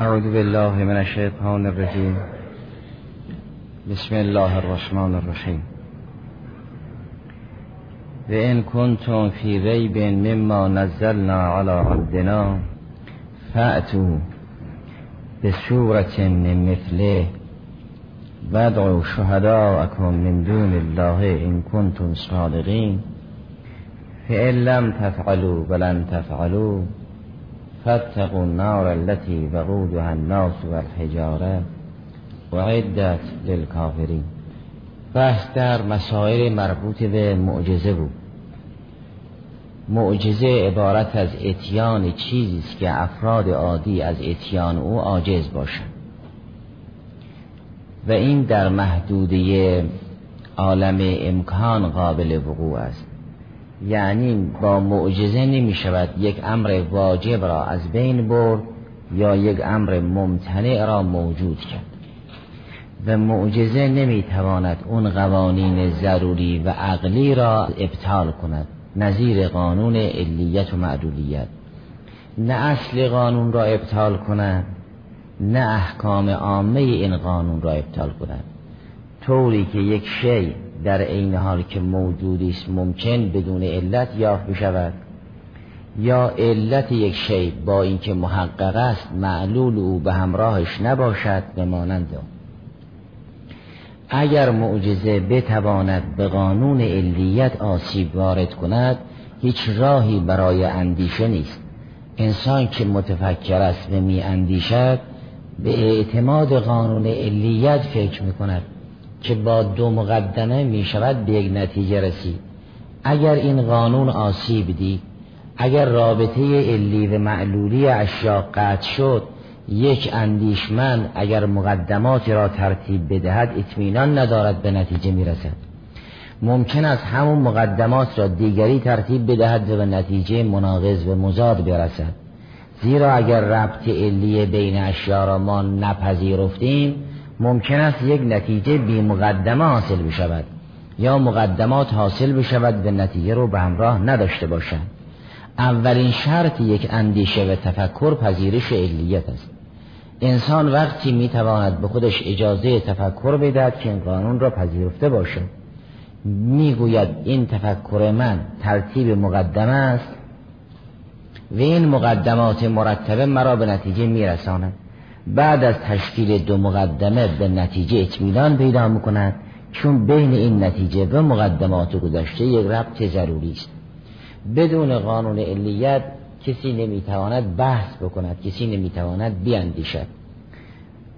أعوذ بالله من الشيطان الرجيم. بسم الله الرحمن الرحيم. وإن كنتم في ريب مما نزلنا على عبدنا فأتوا بسورة من مثله. وادعوا شهداءكم من دون الله إن كنتم صادقين. فإن لم تفعلوا ولن تفعلوا. فاتقوا النار التي وقودها الناس والحجاره وعدت للکافرین بحث در مسائل مربوط به معجزه بود. معجزه عبارت از اتیان چیزی است که افراد عادی از اتیان او عاجز باشند. و این در محدوده عالم امکان قابل وقوع است. یعنی با معجزه نمی شود یک امر واجب را از بین برد یا یک امر ممتنع را موجود کرد. و معجزه نمی تواند اون قوانین ضروری و عقلی را ابطال کند. نظیر قانون علیت و معدولیت نه اصل قانون را ابطال کند نه احکام عامه این قانون را ابطال کند. طوری که یک شی در عین حال که موجودی است ممکن بدون علت یافت بشود. یا علت یک شی با اینکه محقق است معلول او به همراهش نباشد به مانند اگر معجزه بتواند به قانون علیت آسیب وارد کند هیچ راهی برای اندیشه نیست. انسان که متفکر است و می اندیشد به اعتماد قانون علیت فکر می کند که با دو مقدمه می شود به یک نتیجه رسید. اگر این قانون آسیب دید اگر رابطه علی و معلولی اشیاء قطع شد یک اندیشمند اگر مقدماتی را ترتیب بدهد اطمینان ندارد به نتیجه می‌رسد. ممکن است همون مقدمات را دیگری ترتیب بدهد و به نتیجه مناقض و مزاد برسد. زیرا اگر ربط علی بین اشیاء را ما نپذیرفتیم ممکن است یک نتیجه بی مقدمه حاصل بشود یا مقدمات حاصل بشود و نتیجه رو به همراه نداشته باشند. اولین شرط یک اندیشه و تفکر پذیرش علیت است. انسان وقتی می‌تواند به خودش اجازه تفکر بدهد که این قانون را پذیرفته باشد. می‌گوید این تفکر من ترتیب مقدمه است و این مقدمات مرتبه مرا به نتیجه میرساند. بعد از تشکیل دو مقدمه به نتیجه اطمینان پیدا می‌کند چون بین این نتیجه و مقدمات گذشته یک ربط ضروری است. بدون قانون علیت کسی نمی‌تواند بحث بکند کسی نمی‌تواند بیاندیشد.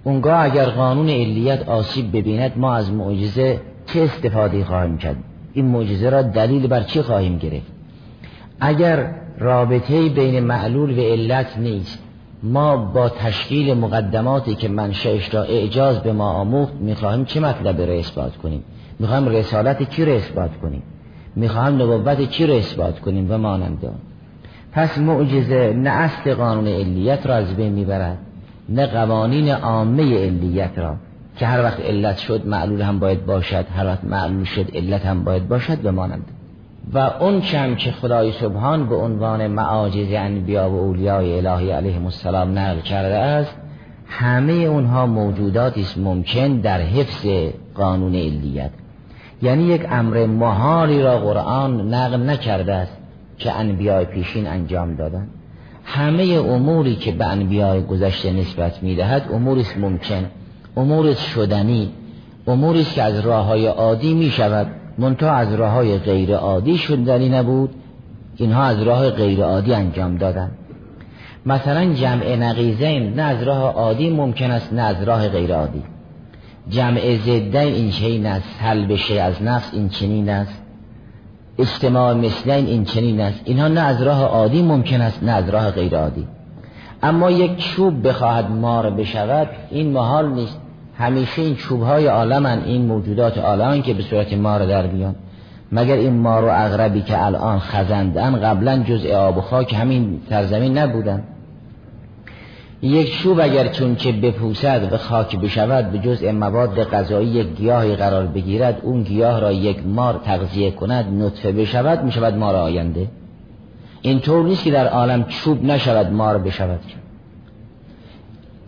اونگاه اگر قانون علیت آسیب ببیند ما از معجزه چه استفاده خواهیم کرد؟ این معجزه را دلیل بر چی خواهیم گرفت؟ اگر رابطه بین معلول و علت نیست ما با تشکیل مقدماتی که منشأش را اعجاز به ما آموخت می‌خواهیم چه مطلب را اثبات کنیم؟ می‌خواهیم رسالت کی را اثبات کنیم؟ می‌خواهیم نبوت کی را اثبات کنیم و مانند پس معجزه نه اصل قانون علیت را از بین می‌برد نه قوانین عامه علیت را. که هر وقت علت شد معلول هم باید باشد هر وقت معلول شد علت هم باید باشد بمانند و اون چم که خدای سبحان به عنوان معاجز انبیا و اولیای الهی علیهم السلام نقل کرده است همه اونها موجوداتی است ممکن در حفظ قانون علیت. یعنی یک امر محالی را قرآن نقل نکرده است که انبیای پیشین انجام دادن. همه اموری که به انبیای گذشته نسبت می‌دهد اموری است ممکن امور شدنی اموری است که از راه های عادی می شود منتها از راه های غیر عادی شدنی نبود. اینها از راه غیر عادی انجام دادن. مثلا جمع نقیزین نه از راه عادی ممکن است نه از راه غیر عادی. جمع زده این چنین است حل بشه از نفس این چنین است. اجتماع مثلین این چنین است. اینها نه از راه عادی ممکن است نه از راه غیر عادی. اما یک چوب بخواهد مار بشود این محال نیست. همیشه این چوب های عالمن این موجودات عالمن که به صورت مار در بیان مگر این مار و اغربی که الان خزندن قبلا جزء آب و خاک همین سرزمین نبودن؟ یک چوب اگر چون که بپوسد و خاک بشود به جزء مواد غذایی یک گیاهی قرار بگیرد اون گیاه را یک مار تغذیه کند نطفه بشود می‌شود مار آینده. این طور نیست که در عالم چوب نشود مار بشود.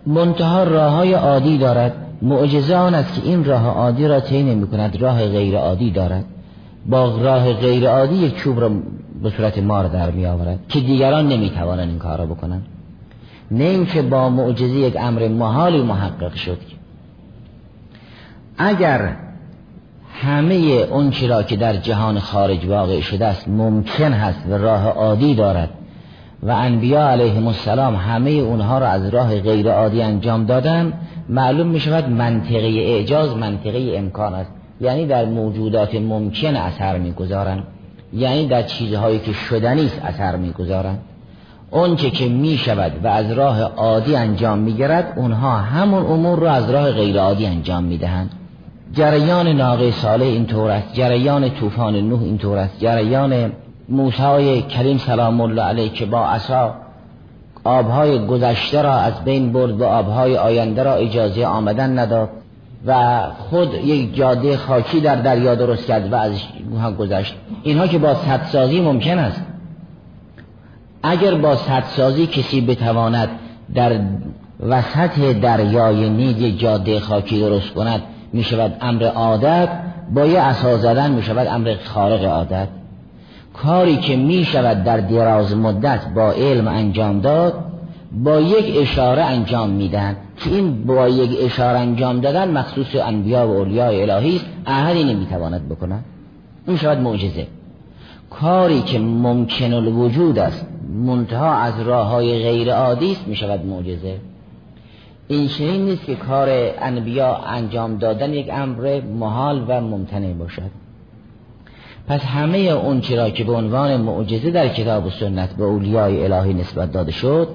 منتها راه های عادی دارد. معجزه آن است که این راه عادی را طی نمی کند راه غیر عادی دارد. با راه غیر عادی یک چوب را به صورت مار در می آورد که دیگران نمی توانند این کار را بکنند. نه که با معجزه یک امر محالی محقق شد. اگر همه اون را که در جهان خارج واقع شده است ممکن هست و راه عادی دارد و انبیا علیهم السلام همه اونها را از راه غیر عادی انجام دادن معلوم می شود منطقه اعجاز منطقه امکان است. یعنی در موجودات ممکن اثر می‌گذارند یعنی در چیزهایی که شدنی است اثر می‌گذارند اونچه که می شود و از راه عادی انجام می گرد اونها همون امور را از راه غیر عادی انجام می دهند جریان ناقه صالح اینطور است جریان طوفان نوح اینطور است جریان موسی کریم سلام الله علیه که با عصا آبهای گذشته را از بین برد و آبهای آینده را اجازه آمدن نداد و خود یک جاده خاکی در دریا درست کرد و از گذشت. اینها که با سدسازی ممکن است. اگر با سدسازی کسی بتواند در وسط دریای نیل جاده خاکی درست کند می شود امر عادت با یه اساس زدن می شود امر خارق عادت. کاری که می شود در دراز مدت با علم انجام داد با یک اشاره انجام میدن که این با یک اشاره انجام دادن مخصوص انبیا و اولیاء الهی است احدی نمی‌تواند بکنه این شود معجزه. کاری که ممکن الوجود است منتها از راه های غیر عادی است می شود معجزه. این چنین نیست که کار انبیا انجام دادن یک امر محال و ممتنع باشد. پس همه اون چرا که به عنوان معجزه در کتاب و سنت به اولیای الهی نسبت داده شد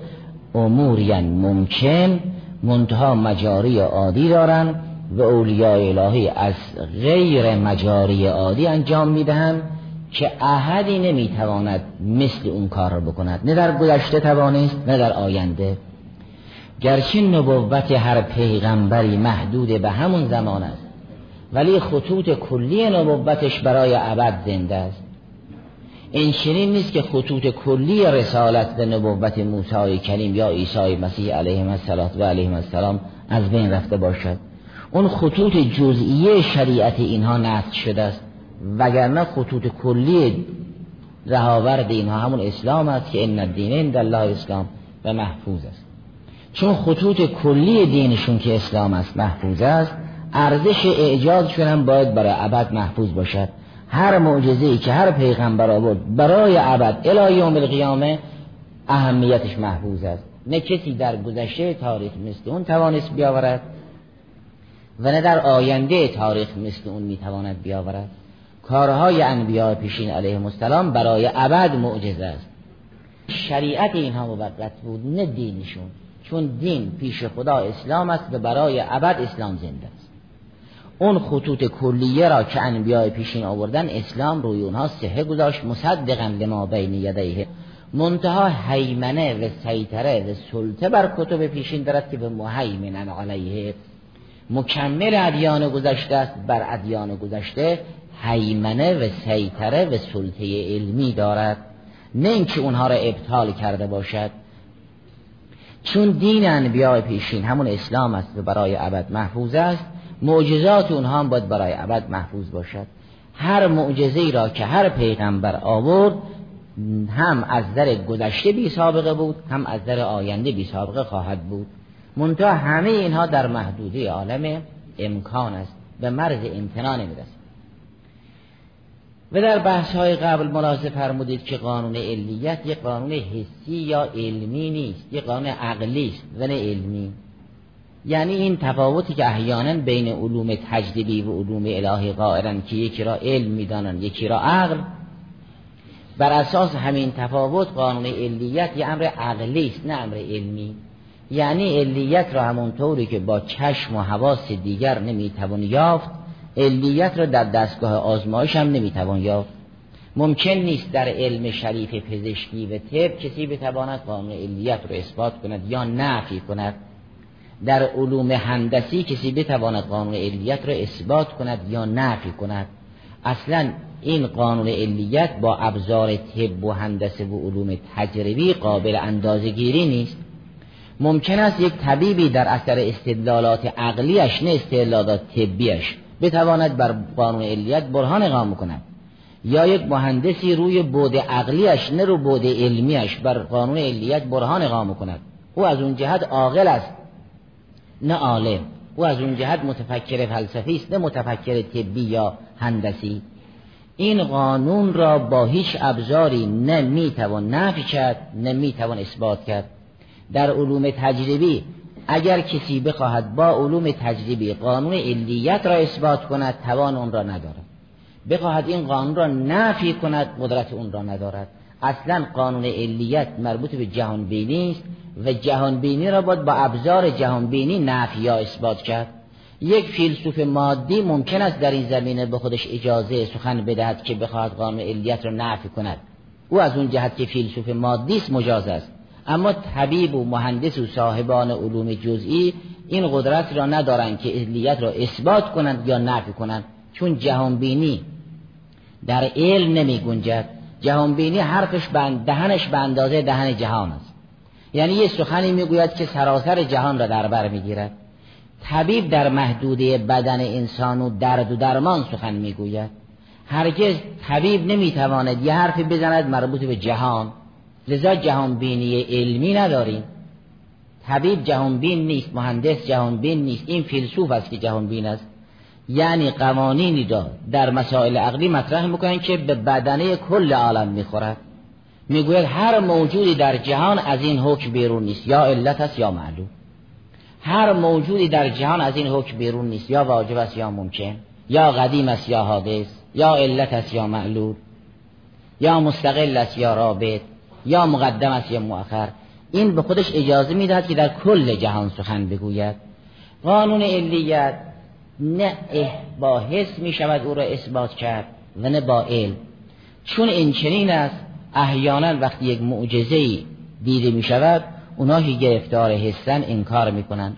امورین ممکن منتها مجاری عادی دارن و اولیای الهی از غیر مجاری عادی انجام می‌دهند که احدی نمی‌تواند مثل اون کار را بکند. نه در گذشته توانست نه در آینده. گرچه نبوت هر پیغمبری محدود به همون زمان است. ولی خطوط کلی نبوتش برای ابد زنده است. این چنین نیست که خطوط کلی رسالت به نبوت موسی کریم یا عیسی مسیح علیه السلام و علیه السلام از بین رفته باشد. اون خطوط جزئیه شریعت اینها نفت شده است. وگرنه خطوط کلی رهاورد اینها همون اسلام است که ان الدین عند الله اسلام و محفوظ است. چون خطوط کلی دینشون که اسلام است محفوظ است ارزش اعجازشون هم باید برای ابد محفوظ باشد. هر معجزه ای که هر پیغمبر آورد برای ابد الی یوم القیامه اهمیتش محفوظ است. نه کسی در گذشته تاریخ مثل اون توانست بیاورد و نه در آینده تاریخ مثل اون می‌تواند بیاورد. کارهای انبیاء پیشین علیه السلام برای ابد معجزه است. شریعت اینها موقت بود نه دینشون. چون دین پیش خدا اسلام است و برای ابد اسلام زنده است. اون خطوط کلیه را که انبیاء پیشین آوردن اسلام روی اونها سهه گذاشت مصدقا لما بین یدیه. منتها حیمنه و سیطره و سلطه بر کتب پیشین دارد که به محیمن علیه. مکمل ادیان گذشته است بر ادیان گذشته حیمنه و سیطره و سلطه علمی دارد. نه اینکه اونها را ابطال کرده باشد. چون دین انبیاء پیشین همون اسلام است و برای ابد محفوظ است معجزات اونها هم باید برای ابد محفوظ باشد. هر معجزه را که هر پیغمبر آورد هم از در گذشته بی سابقه بود هم از در آینده بی سابقه خواهد بود. منتها همه اینها در محدوده عالم امکان است به مرز امتنان نمی‌رسد. و در بحث های قبل ملاحظه فرمودید که قانون علیت یک قانون حسی یا علمی نیست یک قانون عقلی است و نه علمی. یعنی این تفاوتی که احیانا بین علوم تجدیدی و علوم الهی قائرن که یکی را علم می‌دانن یکی را عقل. بر اساس همین تفاوت قانون علیت یه امر عقلی است نه امر علمی. یعنی علیت را همونطوری که با چشم و حواس دیگر نمی‌توان یافت علیت را در دستگاه آزمایش هم نمی‌توان یافت. ممکن نیست در علم شریف پزشکی و طب کسی بتواند قانون علیت را اثبات کند یا نفی کند. در علوم هندسی کسی بتواند قانون علیت را اثبات کند یا نفی کند. اصلا این قانون علیت با ابزار طب و هندسه و علوم تجربی قابل اندازه گیری نیست. ممکن است یک طبیبی در اثر استدلالات عقلیش نه استدلالات طبیش بتواند بر قانون علیت برهان اقام کند یا یک مهندسی روی بود عقلیش نه رو بود علمیش بر قانون علیت برهان اقام کند. او از اون جهت عاقل است نه عالم. او از اون جهت متفکر فلسفی است نه متفکر طبی یا هندسی. این قانون را با هیچ ابزاری نه می‌توان نفی کرد نه می‌توان اثبات کرد. در علوم تجربی اگر کسی بخواهد با علوم تجربی قانون علیت را اثبات کند توان اون را ندارد. بخواهد این قانون را نفی کند قدرت اون را ندارد. اصلا قانون علیت مربوط به جهان بینی است و جهان بینی را باید با ابزار جهان بینی نفی یا اثبات کرد. یک فیلسوف مادی ممکن است در این زمینه به خودش اجازه سخن بدهد که بخواهد قانون علیت را نفی کند. او از اون جهت که فیلسوف مادی است مجاز است. اما طبیب و مهندس و صاحبان علوم جزئی این قدرت را ندارند که علیت را اثبات کنند یا نفی کنند چون جهان بینی در علم نمی گنجد. جهان بینی حرفش بند دهنش به اندازه دهن جهان است. یعنی یه سخنی می‌گوید که سراسر جهان را در بر می‌گیرد. طبیب در محدوده بدن انسان و درد و درمان سخن می‌گوید. هرگز طبیب نمی‌تواند یه حرفی بزند مربوط به جهان. لذا جهان بینی علمی نداریم طبیب جهان بین نیست مهندس جهان بین نیست. این فیلسوف است که جهان بین است. یعنی قوانینی را در مسائل عقلی مطرح می‌کنن که به بدنه کل عالم می‌خورد می‌گوید هر موجودی در جهان از این حکم بیرون نیست یا علت است یا معلوم. هر موجودی در جهان از این حکم بیرون نیست یا واجب است یا ممکن یا قدیم است یا حادث یا علت است یا معلول یا مستقل است یا رابط یا مقدم است یا مؤخر. این به خودش اجازه می‌دهد که در کل جهان سخن بگوید. قانون علیت نه با حس می شود او را اثبات کرد و نه با علم. چون این چنین است احیانا وقتی یک معجزه دیده می شود اونها که گرفتار حسن انکار می کنند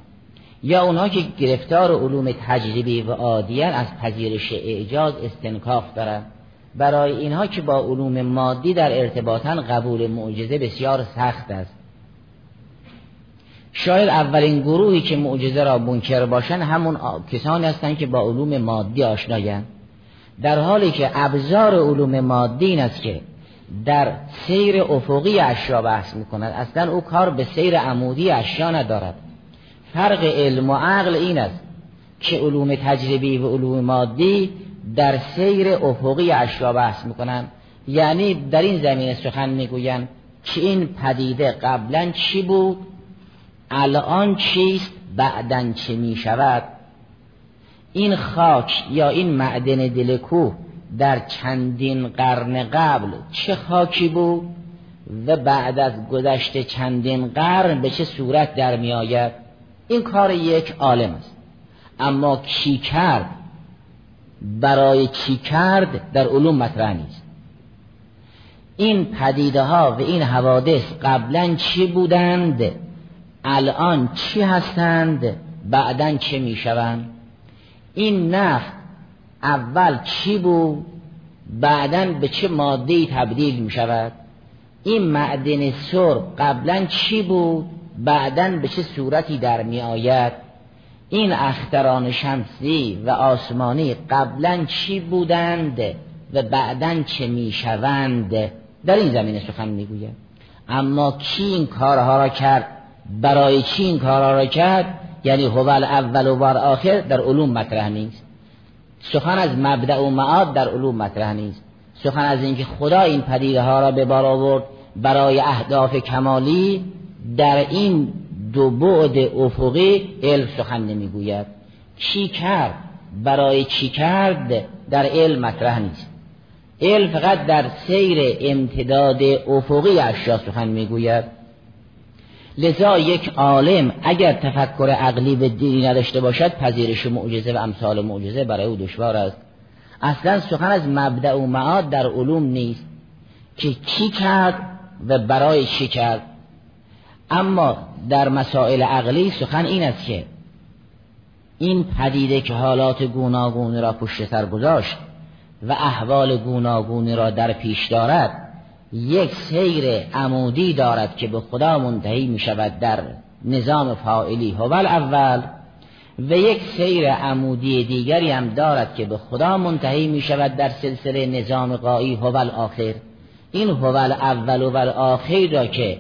یا اونها که گرفتار علوم تجربی و عادیان از پذیرش اعجاز استنکاف دارند. برای اینها که با علوم مادی در ارتباطن قبول معجزه بسیار سخت است. شاید اولین گروهی که معجزه را منکر باشند همون کسانی هستند که با علوم مادی آشنایند. در حالی که ابزار علوم مادی این است که در سیر افقی اشیا بحث می‌کند. اصلا او کار به سیر عمودی اشیا ندارد. فرق علم و عقل این است که علوم تجربی و علوم مادی در سیر افقی اشیا بحث می‌کنن یعنی در این زمینه سخن می‌گویند که این پدیده قبلا چی بود؟ الان چیست بعدا چه می‌شود؟ این خاک یا این معدن دل کوه در چندین قرن قبل چه خاکی بود و بعد از گذشت چندین قرن به چه صورت در می آید؟ این کار یک عالم است. اما کی کرد؟ برای چی کرد در علوم مطرح نیست. این پدیده ها و این حوادث قبلا چی بودند؟ الان چی هستند؟ بعدا چه می‌شوند؟ این نفت اول چی بود؟ بعدا به چه ماده تبدیل می شود این معدن سر قبلا چی بود؟ بعدا به چه صورتی در می آید این اختران شمسی و آسمانی قبلا چی بودند؟ و بعدا چه می‌شوند؟ در این زمینه سخن می‌گوید اما کی این کارها را کرد؟ برای چی این کارها را کرد؟ یعنی هو اول و بار آخر در علوم مطرح نیست. سخن از مبدع و معاد در علوم مطرح نیست. سخن از اینکه خدا این پدیده ها را به بار آورد برای اهداف کمالی در این دو بعد افقی علم سخن نمی‌گوید. چی کرد؟ برای چی کرد؟ در علم مطرح نیست. علم فقط در سیر امتداد افقی اشیا سخن می‌گوید. لذا یک عالم اگر تفکر عقلی به دینی نداشته باشد پذیرش معجزه و امثال معجزه برای او دشوار است. اصلا سخن از مبدع و معاد در علوم نیست که کی کرد و برای چی کرد. اما در مسائل عقلی سخن این است که این پدیده که حالات گوناگونی را پشت سر گذاشت و احوال گوناگونی را در پیش دارد یک سیر عمودی دارد که به خدا منتهی می شود در نظام فاعلی. هو اول و یک سیر عمودی دیگری هم دارد که به خدا منتهی می شود در سلسله نظام قایی. هو آخر این هو اول و آخر را که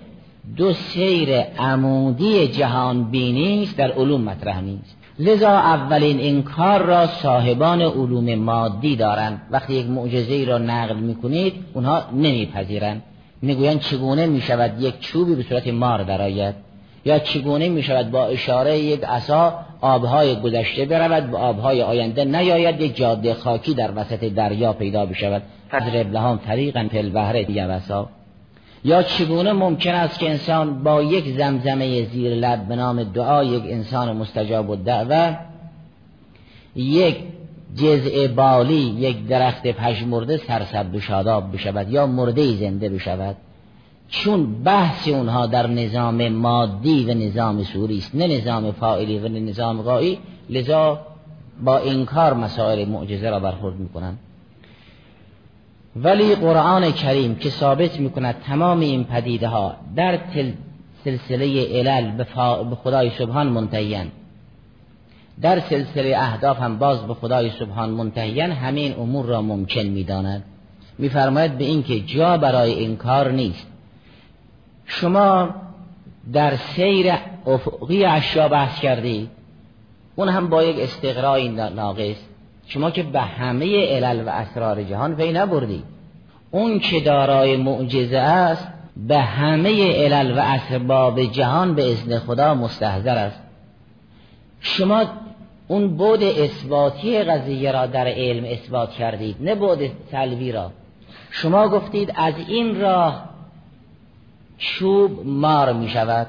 دو سیر عمودی جهان بینی است در علوم مطرح نیست. لذا اولین انکار را صاحبان علوم مادی دارند. وقتی یک معجزه را نقل می‌کنید اونها نمیپذیرند. می‌گویند چگونه می‌شود یک چوبی به صورت مار درآید؟ یا چگونه می‌شود با اشاره یک عصا آبهای گذشته برود و آبهای آینده نیاید یک جاده خاکی در وسط دریا پیدا بشود؟ فضرب لهم طریقا فی البحر یبسا یا چگونه ممکن است که انسان با یک زمزمه زیر لب به نام دعا یک انسان مستجاب و دعوه یک جزء بالی یک درخت پژمرده سرسبد و شاداب بشود یا مرده زنده بشود؟ چون بحث اونها در نظام مادی و نظام سوری است نه نظام فاعلی و نه نظام غایی لذا با انکار مسائل معجزه را برخورد می‌کنند. ولی قرآن کریم که ثابت می‌کند تمام این پدیده ها در سلسله علل به خدای سبحان منتهیان در سلسله اهداف هم باز به خدای سبحان منتهیان همین امور را ممکن می‌داند. میفرماید به اینکه جا برای این کار نیست. شما در سیر افقی اشیا بحث کردید اون هم با یک استقرای ناقص. شما که به همه علل و اسرار جهان پی نبردید اون که دارای معجزه است به همه علل و اسباب جهان به اذن خدا مستحضر است. شما اون بود اثباتی قضیه را در علم اثبات کردید نه بود سلبی را. شما گفتید از این راه چوب مار می شود.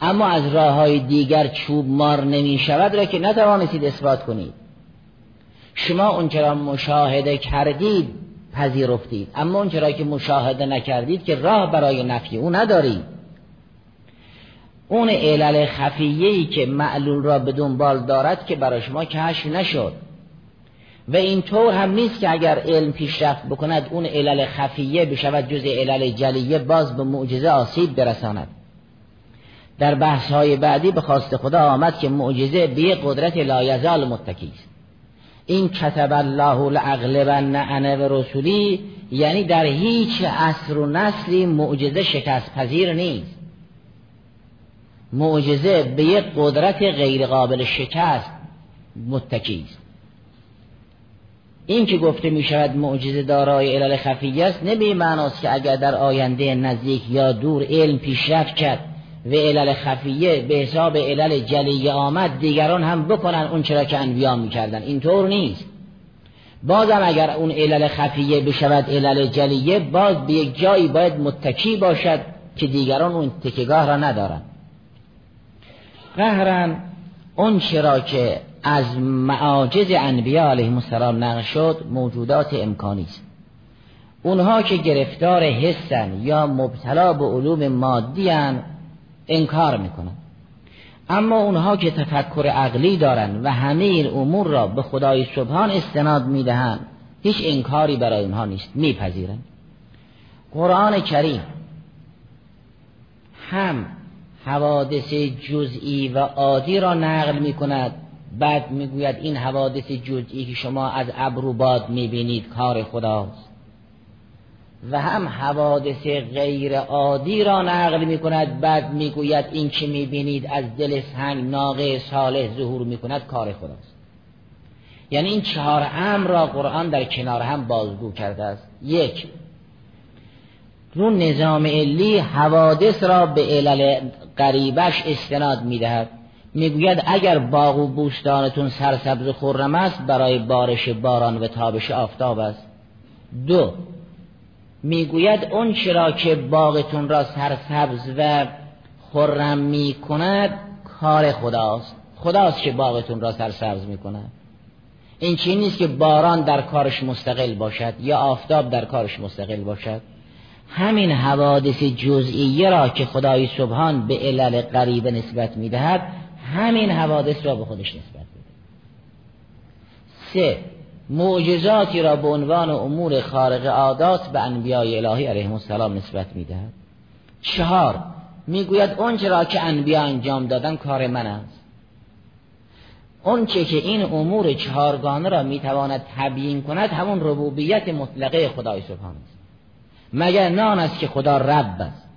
اما از راه های دیگر چوب مار نمی شود را که نتوانستید اثبات کنید. شما اون را مشاهده کردید پذیرفتید. اما اون را که مشاهده نکردید که راه برای نفی او ندارید. اون علل خفیهی که معلول را به دنبال دارد که برای شما کشف نشد. و اینطور هم نیست که اگر علم پیشرفت بکند اون علل خفیه بشود جز علل جلیه باز به معجزه آسیب برساند. در بحث های بعدی به خواست خدا آمد که معجزه به قدرت لایزال متکی است. این کتب الله لاغلبن انا و رسولی یعنی در هیچ عصر و نسلی معجزه شکست پذیر نیست. معجزه به یک قدرت غیر قابل شکست متکی است. این که گفته می شود معجزه دارای علل خفیه است نه به معناست که اگر در آینده نزدیک یا دور علم پیشرفت کرد و علل خفیه به حساب علل جلیه آمد دیگران هم بکنن اون چرا که انبیا می‌کردن. اینطور نیست. بازم اگر اون علل خفیه بشود علل جلیه باز به یک جایی باید متکی باشد که دیگران اون تکگاه را ندارن قهرن اون چرا که از معاجز انبیاء علیهم السلام نقل شد موجودات امکانی است. اونها که گرفتار حسن یا مبتلا به علوم مادی انکار می‌کنن. اما اونها که تفکر عقلی دارن و همه امور را به خدای سبحان استناد می‌دهند هیچ انکاری برای اونها نیست میپذیرن. قرآن کریم هم حوادث جزئی و عادی را نقل می کند بعد می‌گوید این حوادث جزئی که شما از ابر باد می‌بینید کار خداست. و هم حوادث غیر عادی را نقل می کند بعد می‌گوید این که می‌بینید؟ از دل سنگ ناقه صالح ظهور می کند کار خداست. یعنی این چهار امر را قرآن در کنار هم بازگو کرده است. یک رو نظام علی حوادث را به علل قریبش استناد می‌دهد. می‌گوید اگر باغ و بوستانتون سرسبز و خرم است برای بارش باران و تابش آفتاب است. دو می‌گوید اون چرا که باغتون را سرسبز و خرم می‌کند کار خداست. خداست که باغتون را سرسبز می‌کند. این چی نیست که باران در کارش مستقل باشد یا آفتاب در کارش مستقل باشد. همین حوادث جزئیه را که خدای سبحان به علل قریب نسبت می‌دهد همین حوادث را به خودش نسبت میده سه معجزاتی را به عنوان امور خارق عادات به انبیای الهی علیهم السلام نسبت می‌دهد. چهار می‌گوید اون را که انبیا انجام دادن کار من است. اون که این امور چهارگانه را می‌تواند تبیین کند همون ربوبیت مطلقه خدای سبحانه است. مگر نان است که خدا رب است.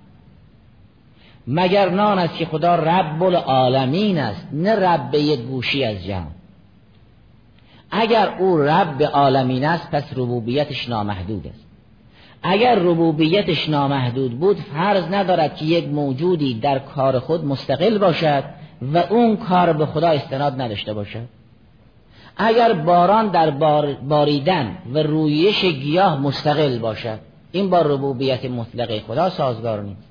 مگر نان است که خدا رب العالمین است نه رب یک گوشی از جهان. اگر او رب عالمین است پس ربوبیتش نامحدود است. اگر ربوبیتش نامحدود بود فرض ندارد که یک موجودی در کار خود مستقل باشد و اون کار به خدا استناد نداشته باشد. اگر باران در باریدن و رویش گیاه مستقل باشد این با ربوبیت مطلقه خدا سازگار نیست.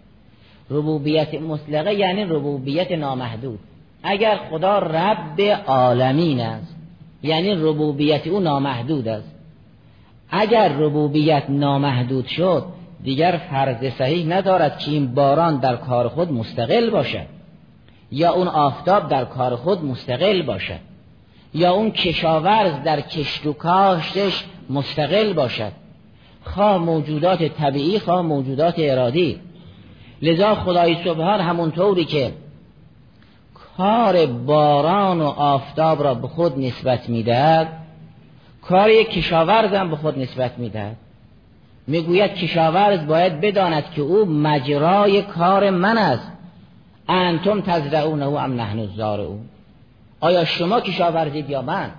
ربوبیت مطلقه یعنی ربوبیت نامحدود. اگر خدا رب عالمین است یعنی ربوبیت او نامحدود است. اگر ربوبیت نامحدود شد دیگر فرض صحیح ندارد که این باران در کار خود مستقل باشد یا اون آفتاب در کار خود مستقل باشد یا اون کشاورز در کشت و کاشتش مستقل باشد. خواه موجودات طبیعی خواه موجودات ارادی. لذا خدای سبحان همونطوری که کار باران و آفتاب را به خود نسبت می‌دهد کار یک کشاورز هم به خود نسبت می‌دهد. می‌گوید کشاورز باید بداند که او مجرای کار من است. انتم تزرعونه ام نحن او آیا شما کشاورزید یا من؟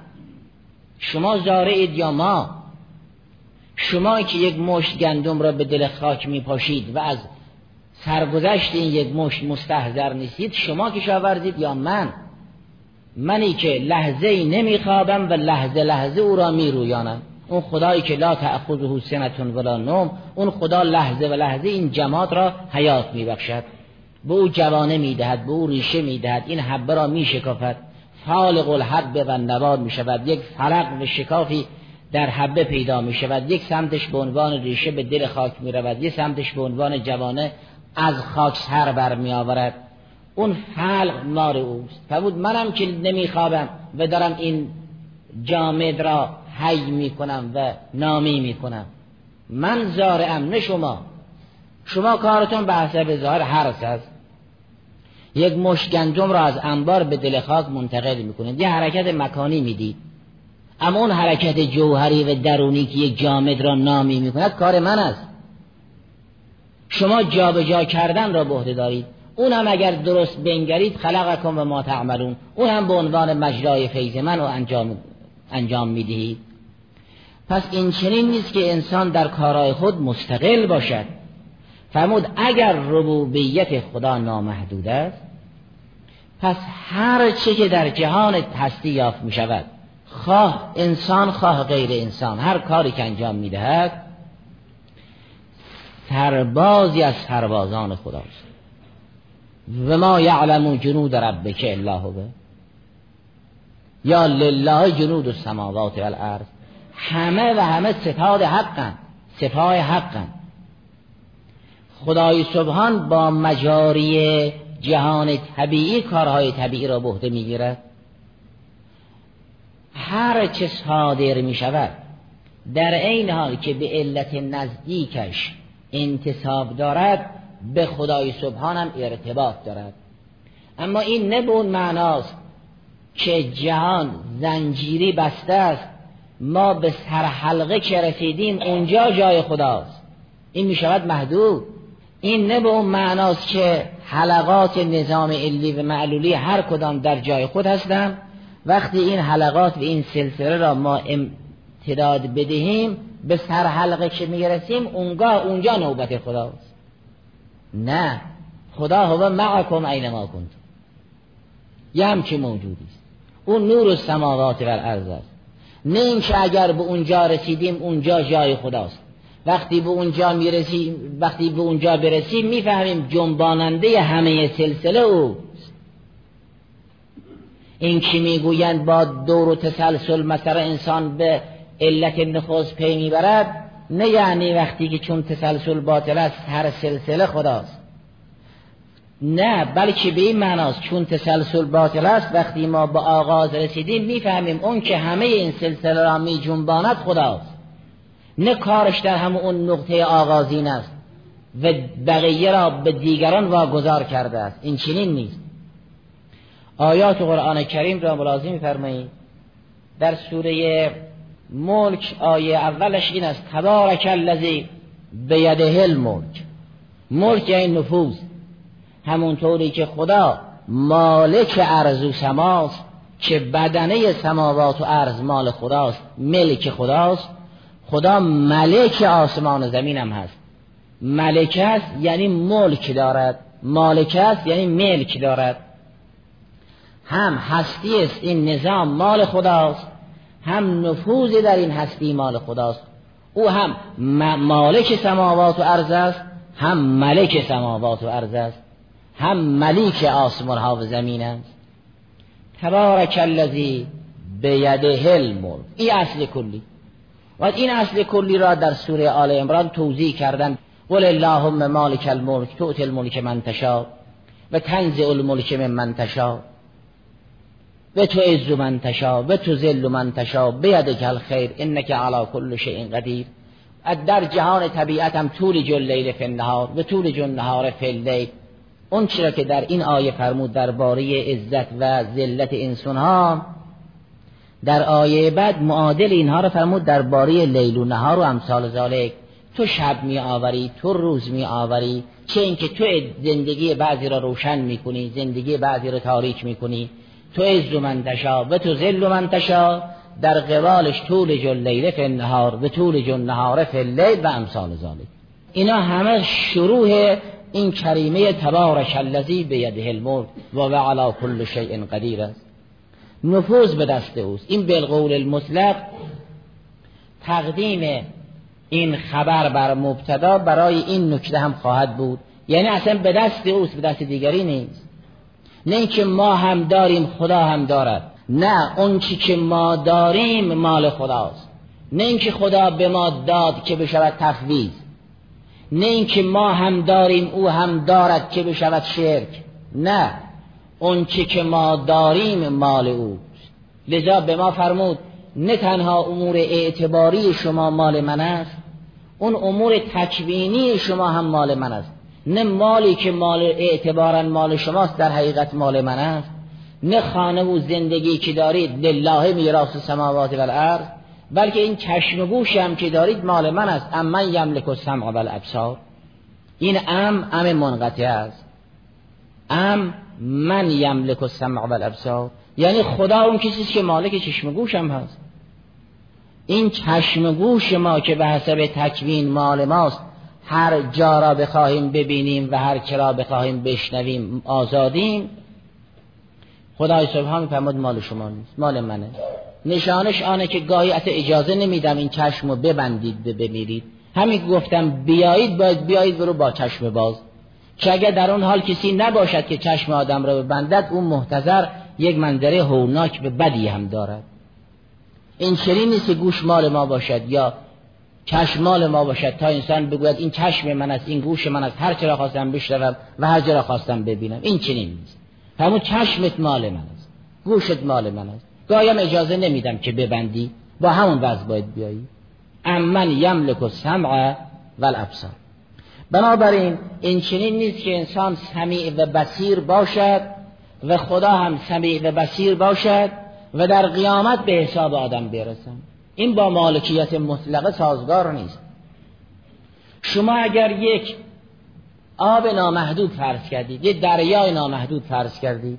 شما زارعید یا ما؟ شما که یک مشت گندم را به دل خاک میپاشید و از سرگذشت این یک مشت مستحضر نیستید شما کشاورزید یا من. منی که لحظه ای نمیخوابم و لحظه لحظه او را میرویانم. اون خدایی که لا تأخذه سنتون ولا نوم اون خدا لحظه و لحظه این جماعت را حیات میبخشد. به او جوانه می‌دهد به او ریشه می‌دهد این حبه را میشکافد. فالق الحب و نواد می‌شود یک فرق و شکافی در حبه پیدا می شود یک سمتش به عنوان ریشه به دل خاک می رود یک سمتش به عنوان جوانه از خاک سر بر می آورد اون فلق مار اوست. فرمود منم که نمیخوابم و دارم این جامد را حی می کنم و نامی می کنم من زارم نه شما. شما کارتون به حسب ظاهر حرس است. یک مش گندم را از انبار به دل خاک منتقل می‌کنید. یه حرکت مکانی می‌دید. اما اون حرکت جوهری و درونی که یک جامد را نامی می‌کند کار من است. شما جابجا جا کردن را به دارید. اون هم اگر درست بنگرید خلقکم و ما تعملون. اون هم به عنوان مجرای فیض من رو انجام انجام می‌دهید. پس این چنین نیست که انسان در کارهای خود مستقل باشد. فرمود اگر ربوبیت خدا نامحدود است پس هر چه که در جهان هستی یافت می شود خواه انسان خواه غیر انسان هر کاری که انجام می‌دهد سربازی از سربازان خداست. و ما یعلم جنود ربک الا هو. یا لله جنود السماوات والارض. همه و همه ستاد حقن سپاه حقن. خدای سبحان با مجاری جهان طبیعی کارهای طبیعی را بهده می‌گیرد هر چه صادر می شود در این حال که به علت نزدیکش انتصاب دارد به خدای سبحانم ارتباط دارد. اما این نه به اون معناست که جهان زنجیری بسته است. ما به سرحلقه که رسیدیم اونجا جای خداست. این می شود محدود. این نه به اون معناست که حلقات نظام علی و معلولی هر کدام در جای خود هستند. وقتی این حلقات و این سلسله را ما امتداد بدهیم به سر حلقه که می‌رسیم اونگاه اونجا نوبت خداست. نه خدا هو معکم اینما کنتم. یه همچه موجودی است. اون نور سماوات و الارض است. نه اینکه اگر به اونجا رسیدیم اونجا جای خداست. وقتی به اونجا می‌رسیم وقتی به اونجا برسیم می‌فهمیم جنباننده همه سلسله او این که می‌گویند؟ با دور و تسلسل مثلا انسان به علت نخوز پی می‌برد نه یعنی وقتی که چون تسلسل باطل است هر سلسله خداست. نه بلکه به این معناست چون تسلسل باطل است وقتی ما به آغاز رسیدیم می‌فهمیم اون که همه این سلسله را می جنباند خداست. نه کارش در همون اون نقطه آغازین است و بقیه را به دیگران واگذار کرده است. این چنین نیست. آیات قرآن کریم را ملازم میفرمایید. در سوره ملک آیه اولش این است. تبارک الذی بیده الملک. ملک یعنی نفوذ. همونطوری که خدا مالک ارز و سماست که بدنه سماوات و ارز مال خداست ملک خداست. خدا ملک آسمان و زمین هم هست. ملک است یعنی ملک دارد. مالک است یعنی ملک دارد. هم هستی است این نظام مال خداست. هم نفوذ در این هستی مال خداست. او هم مالک سماوات و ارز است هم ملک سماوات و ارز است هم ملیک آسمان ها و زمین است. تبارک الذی بیده الملک این اصل کلی. و این اصل کلی را در سوره آل عمران توضیح کردن. قل اللهم مالک الملک تؤتی الملک من تشا و تنزع الملک من من تشا و تو عز من تشا و تو ذل من تشا بیدک الخیر انک علی کل شیء قدیر. در جهان طبیعت هم طول جل لیل فی النهار و طول جل نهار فی اللیل. اون چرا که در این آیه فرمود درباره عزت و ذلت انسان ها در آیه بعد معادل اینها رو فرمود درباره لیل و نهار و امثال ذالک تو شب می آوری تو روز می آوری چه اینکه تو زندگی بعضی را روشن می کنی زندگی بعضی را تاریک می کنی. تو عز من تشا و تو ذل من تشا در قبالش طول جل لیل فی النهار و طول جل نهار فی اللیل و امثال ذالک اینا همه شروع این کریمه تبارک الذی بیده الملک و و علی کل شیء قدیر است. نفوذ به دست اوست. این بالقول المطلق تقدیم این خبر بر مبتدا برای این نکته هم خواهد بود. یعنی اصلا به دست اوست به دست دیگری نیست. نه اینکه ما هم داریم خدا هم دارد. نه اون چی که ما داریم مال خداست. نه اینکه خدا به ما داد که بشود تفویض. نه اینکه ما هم داریم او هم دارد که بشود شرک. نه. اون چی که ما داریم مال او لذا به ما فرمود نه تنها امور اعتباری شما مال من است اون امور تکوینی شما هم مال من است. نه مالی که مال اعتبارا مال شماست در حقیقت مال من است. نه خانه و زندگی که دارید لله میراث سماوات و الارض بلکه این چشم و هم که دارید مال من است. ام من یملک السمع و الابصار این ام ام منقطع است. ام من یملک السمع و الابصار یعنی خدا اون کسی که مالک چشم و هم هست. این چشم و گوش ما که به حسب تکوین مال ماست هر جا را بخواهیم ببینیم و هر کرا بخواهیم بشنویم آزادیم. خدای سبحان فرمود مال شما نیست مال منه. نشانش آنه که گاهی اصلا اجازه نمیدم این چشم رو ببندید بمیرید. همین گفتم بیایید باید بیایید برو با چشم باز. که اگر در اون حال کسی نباشد که چشم آدم را ببندد اون محتضر یک منظره هوناک به بدی هم دارد. این چنین نیست گوش مال ما باشد یا چشم مال ما باشد تا انسان بگوید این چشم من است این گوش من است هر چرا خواستم بشنوم و هر چرا خواستم ببینم. این چنین نیست. همون چشمت مال من است گوشت مال من است. گایم اجازه نمیدم که ببندی. با همون وضع باید بیایی. امن یملک و سمع و الابصار بنابراین این چنین نیست که انسان سمیع و بسیر باشد و خدا هم سمیع و بسیر باشد و در قیامت به حساب آدم برسن این با مالکیت مطلقه سازگار نیست. شما اگر یک آب نامحدود فرض کردید یک دریای نامحدود فرض کردید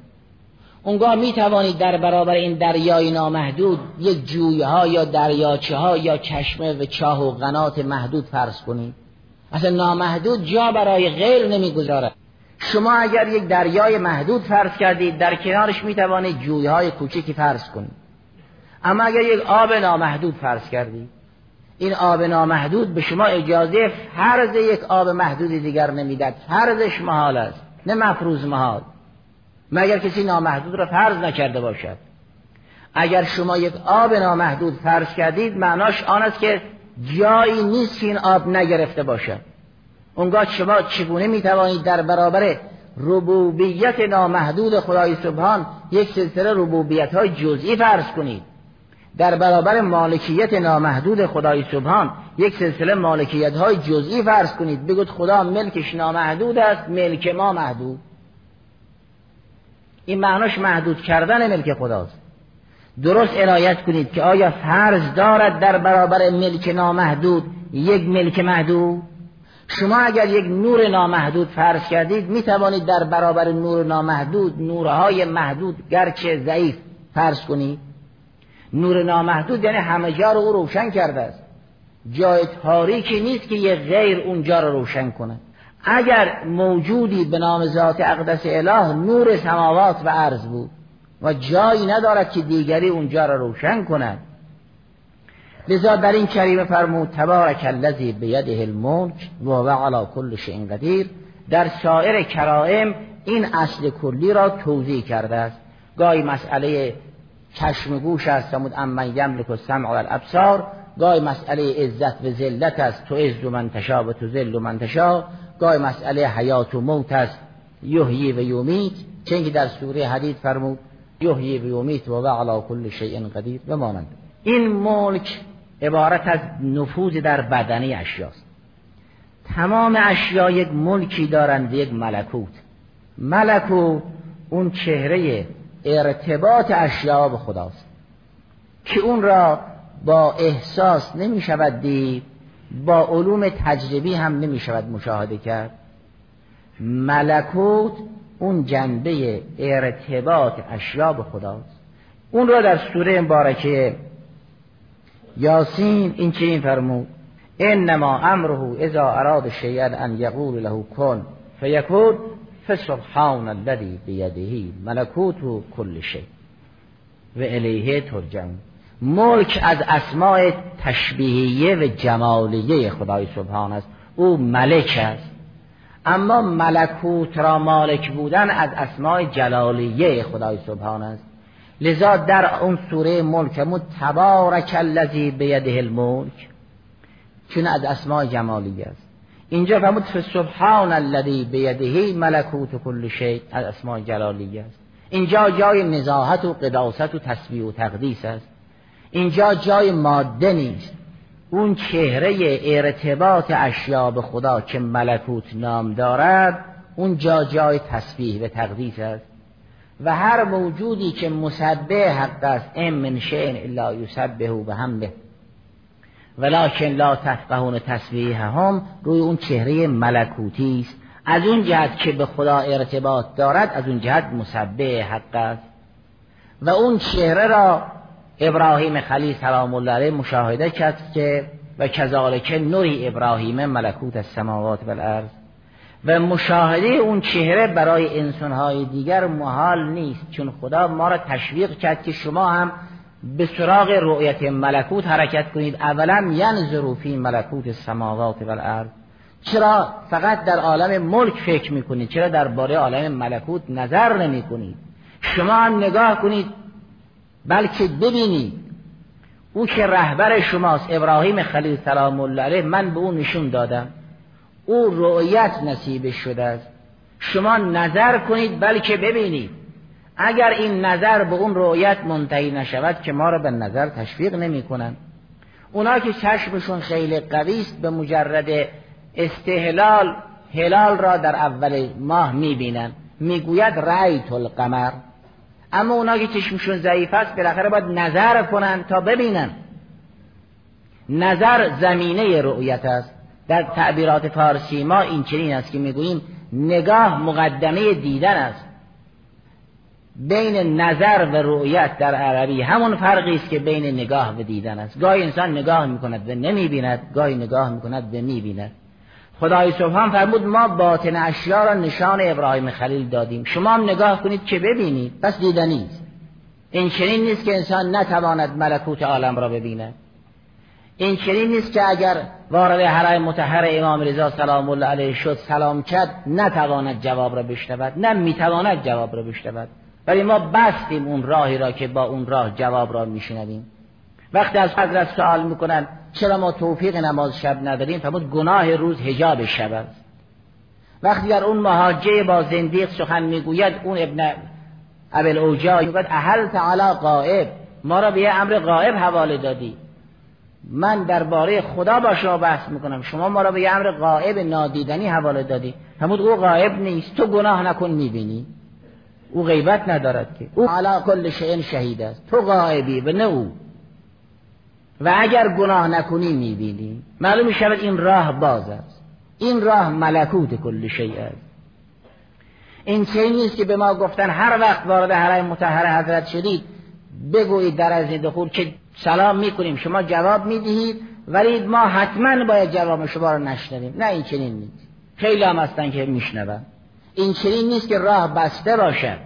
اونگاه می توانید در برابر این دریای نامحدود یک جویها یا دریاچه ها یا چشمه و چاه و قنات محدود فرض کنید. اصلا نامحدود جا برای غیر نمی‌گذارد. شما اگر یک دریای محدود فرض کردید در کنارش می توانید جویهای کوچکی فرض کنید. اما اگر یک آب نامحدود فرض کردید این آب نامحدود به شما اجازه فرض یک آب محدود دیگر نمیدد فرضش محال است نه مفروض محال. مگر کسی نامحدود را فرض نکرده باشد؟ اگر شما یک آب نامحدود فرض کردید معناش آن است که جایی نیست این آب نگرفته باشد. اونگاه شما چگونه می‌توانید در برابر ربوبیت نامحدود خدای سبحان یک سلسله ربوبیت های جزئی فرض کنید؟ در برابر مالکیت نامحدود خدای سبحان یک سلسله مالکیت های جزئی فرض کنید. بگید خدا ملکش نامحدود است ملک ما محدود. این معناش محدود کردن ملک خداست. درست عنایت کنید که آیا فرض دارد در برابر ملک نامحدود یک ملک محدود؟ شما اگر یک نور نامحدود فرض کردید می توانید در برابر نور نامحدود نورهای محدود گرچه ضعیف فرض کنید. نور نامحدود یعنی همه جا رو روشن کرده است. جای تاریکی نیست که یه غیر اونجا رو روشن کنه. اگر موجودی به نام ذات اقدس اله نور سماوات و عرض بود و جایی ندارد که دیگری اونجا را روشن کند. لذا در این کریمه فرمود تبارک الذی بیده الملک و هو علی کل شیء قدیر. در سایر کرائم این اصل کلی را توضیح کرده است. گاهی مسئله چشم گوش است فرمود امن یملک السمع و الابصار گاهی مسئله عزت و ذلت است. تو عز من تشا و تو ذل من تشا. گاهی مسئله حیات و موت است. یحیی و یومیت چون در سوره حدید فرمود یحیی و یومیت و علی کل شیء قدیر. و مانند این ملک عبارت از نفوذ در بدنی اشیاست. تمام اشیا یک ملکی دارند یک ملکوت. ملکوت اون چهره ارتباط اشیا به خداست. که اون را با احساس نمی شود دید با علوم تجربی هم نمی شود مشاهده کرد. ملکوت اون جنبه ارتباط اشیا به خداست. اون را در سوره مبارکه یاسین این چه این فرمود؟ انما امره اذا اراد شیئا ان یقول له کن. فیکون فسبحان الذي بیده ملکوت کل شی. و الیه ترجمون ملک از اسماع تشبیهیه و جمالیه خدای سبحان است. او ملک است. اما ملکوت را مالک بودن از اسماع جلالیه خدای سبحان است. لذا در اون سوره ملکمون تبارک الذی بیده الملک. چون از اسماع جمالیه است. اینجا فرمود سبحان الذی بیده ملکوت کل شیء از اسماع جلالیه است. اینجا جای نزاهت و قداست و تسبیح و تقدیس است. اینجا جای ماده نیست. اون چهره ارتباط اشیا به خدا که ملکوت نام دارد اون جا جای تسبیح و تقدیس است. و هر موجودی که مسبه حق است ام من شیء الا یسبه به همه ولکن لا تفقهون تسبیح هم روی اون چهره ملکوتی است. از اون جهت که به خدا ارتباط دارد از اون جهت مسبه حق است. و اون چهره را ابراهیم خلیل سلام الله علیه مشاهده کرد که و کذالک نوری ابراهیم ملکوت السماوات الارض و مشاهده اون چهره برای انسانهای دیگر محال نیست چون خدا ما را تشویق کرد که شما هم به سراغ رؤیت ملکوت حرکت کنید. اولا ینظروا فی ملکوت السماوات و الارض چرا فقط در عالم ملک فکر می‌کنید؟ چرا درباره عالم ملکوت نظر نمی کنید شما هم نگاه کنید. بلکه ببینید. او که رهبر شماست ابراهیم خلیل سلام الله علیه من به او نشون دادم. او رؤیت نصیب شده است. شما نظر کنید بلکه ببینید. اگر این نظر به اون رؤیت منتهی نشود که ما را به نظر تشویق نمی کنن. اونا که چشمشون خیلی قوی است به مجرد استهلال هلال را در اول ماه می‌بینن می‌گوید رأیت القمر. اما اونا که چشمشون ضعیف است بالاخره باید نظر کنن تا ببینن نظر زمینه رؤیت است. در تعبیرات فارسی ما این چنین است که می‌گوییم نگاه مقدمه دیدن است. بین نظر و رؤیت در عربی همون فرقی است که بین نگاه و دیدن است. گاهی انسان نگاه می‌کند و نمی‌بیند گاهی نگاه می‌کند و می‌بیند. خدای سبحان فرمود ما باطن اشیا را نشان ابراهیم خلیل دادیم. شما هم نگاه کنید که ببینید. پس دیدنی است. این چنین نیست که انسان نتواند ملکوت عالم را ببیند. این چنین نیست که اگر وارد حرم متحر امام رضا سلام الله علیه شد سلام کرد نتواند جواب را بشنود. نه می‌تواند جواب را بشنود. ولی ما بستیم اون راهی را که با اون راه جواب را میشنویم. وقتی از حضرت سوال می‌کنن چرا ما توفیق نماز شب نداریم؟ فرمود گناه روز هجاب شب است. وقتی در اون مهاجه با زندیق سخن می‌گوید اون ابن ابل اوجا می‌گوید اهل تعالی قائب ما را به امر غائب حواله دادی. من درباره خدا با شما بحث می‌کنم. شما ما را به امر غائب نادیدنی حواله دادی. همون او غائب نیست. تو گناه نکن می‌بینی. او غیبت ندارد که. او علا کل شئن شهید است. تو غائبی و نه او. و اگر گناه نکنی می‌بینی. معلوم شود این راه باز است. این راه ملکوت کل شیء است. این چه نیست که به ما گفتن هر وقت وارد حرم متحر حضرت شدید بگویید در از دخول که سلام می‌کنیم شما جواب می‌دهید ولی ما حتما باید جواب شما رو نشنویم. نه این چنین نیست. خیلی هم هستن که میشنون. این چنین نیست که راه بسته باشد.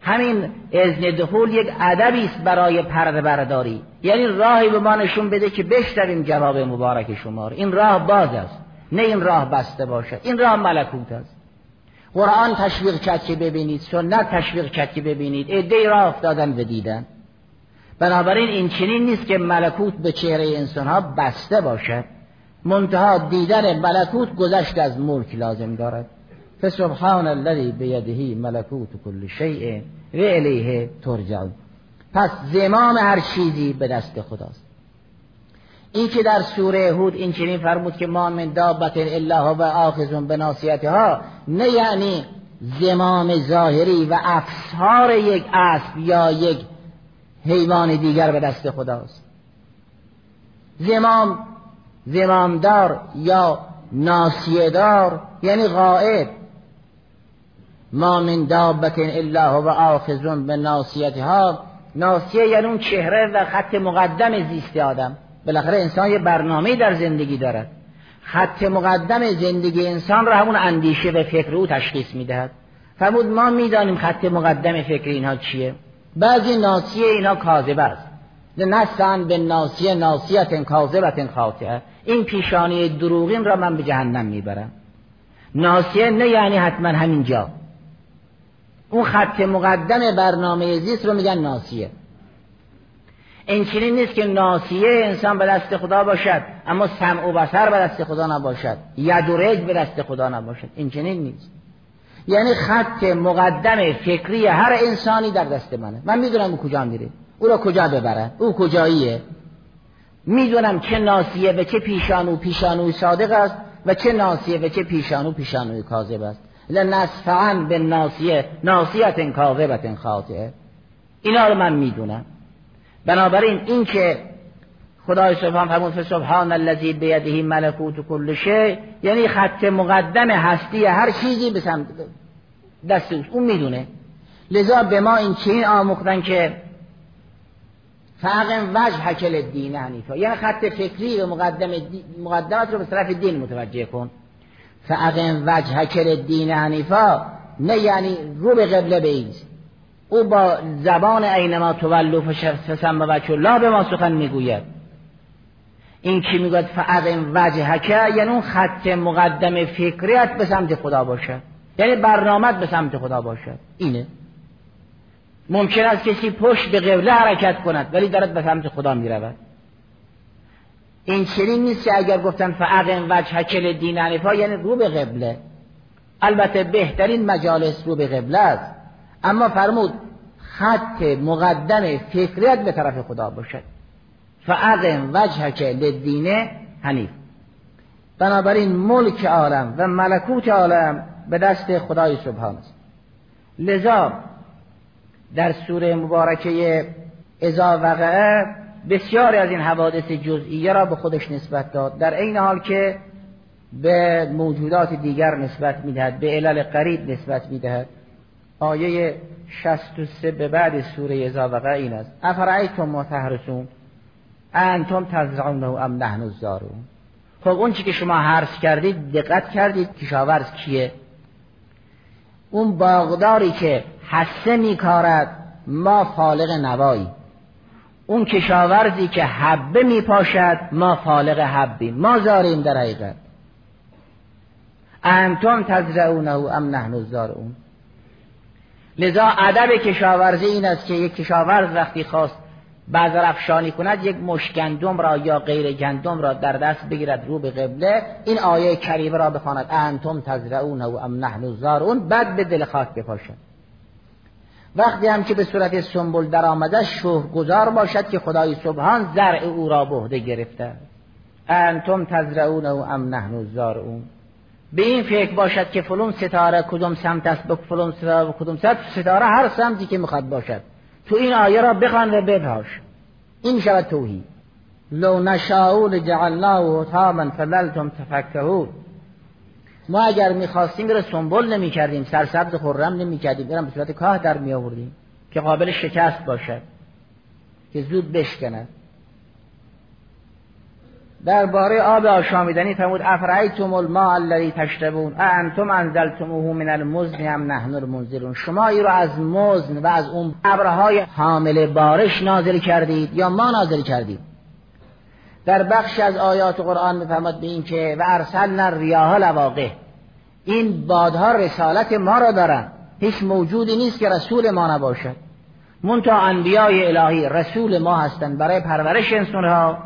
همین اذن دخول یک ادبی است برای پرده برداری. یعنی راهی به ما نشون بده که بشنویم جواب مبارک شما رو. این راه باز است. نه این راه بسته باشد. این راه ملکوت است. قرآن تشویق کرد که ببینید. سنت تشویق کرد که ببینید. ادهی راه افتادن و دیدن. بنابراین این چنین نیست که ملکوت به چهره انسان ها بسته باشد. منتها دیدن ملکوت گذشت از ملک لازم دارد. فسبحان الذي بیدهی ملکوت کل شیء. و الیه ترجعون. پس زمام هر چیزی به دست خداست. این که در سوره هود این چنین فرمود که ما من دابت الا و آخذون به ها نه یعنی زمام ظاهری و افسار یک اسب یا یک حیوان دیگر به دست خداست. زمام زمامدار یا ناسیدار یعنی غائب ما من دابت الا و آخذون به ناسیتها ناسیه یعنی اون چهره و خط مقدم زیست آدم. بالاخره انسان یه برنامه در زندگی دارد. خط مقدم زندگی انسان را همون اندیشه و فکر او تشخیص می‌دهد. فرمود ما می‌دانیم خط مقدم فکر اینها چیه. بعضی ناسیه اینا کاذب است. نستن به ناسیه ناسیت کاذبت خاطئه. این پیشانی دروغین را من به جهنم می‌برم. ناسیه نه یعنی حتما همینجا اون خط مقدم برنامه زیست رو میگن ناسیه این نیست که ناسیه انسان به دست خدا باشد اما سمع و بسر به دست خدا نباشد. ید و رج به دست خدا نباشد. این نیست. یعنی خط مقدم فکری هر انسانی در دست منه. من می‌دونم او کجا میره. او را کجا ببره؟ او کجاییه؟ می‌دونم چه ناسیه و چه پیشانو پیشانوی صادق است و چه ناسیه و چه پیشانو پیشانوی کاذب است. لنصفعن به ناسیه ناسیت کاذبت خاطئه اینا رو من می‌دونم. بنابراین این که خدای سبحان فرمود سبحان الذی بیده ملکوت کل شی یعنی خط مقدم هستی هر چیزی به سمت دست اون می‌دونه. لذا به ما این چین آموختن که فقم وجه حکل دین حنیفا. یعنی خط فکری و مقدم مقدمت رو به طرف دین متوجه کن. فقم وجه حکل دین حنیفا نه یعنی رو به قبله بیز او با زبان اینما تولو فسم بچه لا به ما سخن می‌گوید. این که می‌گوید؟ فعقم وجه حکه یعنی اون خط مقدم فکریت به سمت خدا باشد یعنی برنامت به سمت خدا باشد اینه. ممکن است کسی پشت به قبله حرکت کند ولی دارد به سمت خدا می رود این چنین نیست که اگر گفتن فعقم وجه حکل دین عنفا یعنی رو به قبله. البته بهترین مجالس رو به قبله است. اما فرمود خط مقدم فکریت به طرف خدا باشد فعقم وجهک لدینه حنیف. بنابراین ملک عالم و ملکوت عالم به دست خدای سبحان است. لذا در سوره مبارکه ازا وقعه بسیاری از این حوادث جزئیه را به خودش نسبت داد. در این حال که به موجودات دیگر نسبت می‌دهد به علل قریب نسبت می‌دهد. آیه 63 به بعد سوره ازا وقعه این است. افرعیتم ما تحرسون انتم تزرعونه ام نحن الزارون خب اون که شما حرس کردید دقت کردید کشاورز کیه؟ اون باغداری که حسه میکارد ما فالق نوایی اون کشاورزی که حبه میپاشد ما فالق حبیم. ما زاریم در حقیقت. انتم تزرعونه ام نحن الزارون لذا ادب کشاورزی این است که یک کشاورز وقتی خواست بعض افشانی کند یک مش گندم را یا غیر گندم را در دست بگیرد رو به قبله. این آیه کریمه را بخواند. انتم تزرعون و ام نحن زارون بعد به دل خاک بپاشد. وقتی هم که به صورت سنبل در آمده شهر گذار باشد که خدای سبحان زرع او را بهده گرفته. انتم تزرعون او ام نحن اون به این فکر باشد که فلون ستاره کدوم سمت است به فلون ستاره کدوم سمت. ستاره هر سمتی که می‌خواد باشد. تو این آیه را بخوان و بپاش این شود توحید. لو نشاء لجعلناه حطاما فللتم تفکهون. ما اگر می‌خواستیم رو سنبل نمی کردیم سرسبز خرم نمی کردیم به صورت کاه در می آوردیم که قابل شکست باشد که زود بشکند. درباره آب آشامیدنی فرمود افرایتم الماء الذی تشربون انتم انزلتموه من المزن ام نحن المنزلون. شما ای رو از مزن و از اون ابرهای حامل بارش نازل کردید یا ما نازل کردید در بخش از آیات قرآن میفرماد به این که و ارسلنا ریاح لواقع این بادها رسالت ما را دارن. هیچ موجودی نیست که رسول ما نباشد. منتها انبیای الهی رسول ما هستند برای پرورش انسانها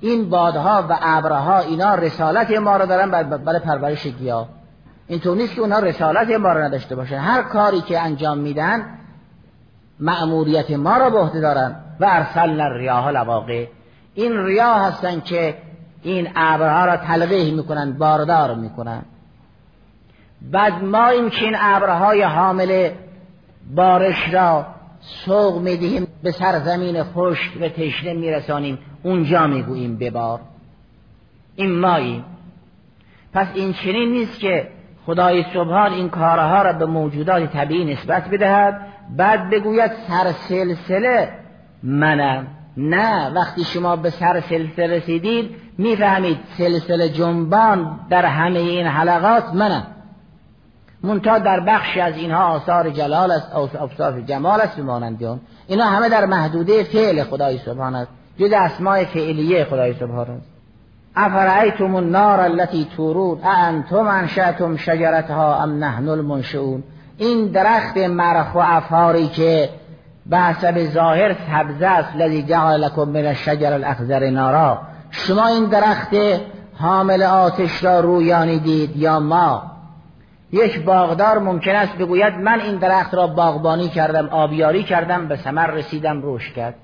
این بادها و ابرها اینا رسالت ما را دارن برای پرورش گیاه. اینطور نیست که اونها رسالت ما را نداشته باشن. هر کاری که انجام میدن مأموریت ما را به دارن. و ارسلنا ریاح لواقع. این ریاه هستن که این ابرها را تلقیح می‌کنن باردار می‌کنن. بعد ما این که این ابرهای حامل بارش را سوق می‌دهیم به سرزمین خشک و تشنه میرسانیم اونجا می‌گوییم ببار. این ماییم پس این چنین نیست که خدای سبحان این کارها را به موجودات طبیعی نسبت بدهد بعد بگوید سرسلسله منم. نه وقتی شما به سر سلسله رسیدید می‌فهمید سلسله جنبان در همه این حلقات منم منتها در بخشی از اینها آثار جلال است آثار جمال است بمانند اون. اینا همه در محدوده فعل خدای سبحان است. جز اسماء فعلیه خدای سبحان است. افرأیتم النار التي تورون؟ اانتم انشأتم شجرتها ام نحن المنشئون؟ این درخت مرخ و افاری که به حسب ظاهر سبزه است لذی جعل لکم من الشجر الاخضر نارا. شما این درخت حامل آتش را رویانی دید یا ما؟ یک باغدار ممکن است بگوید من این درخت را باغبانی کردم آبیاری کردم به ثمر رسیدم روش کرد.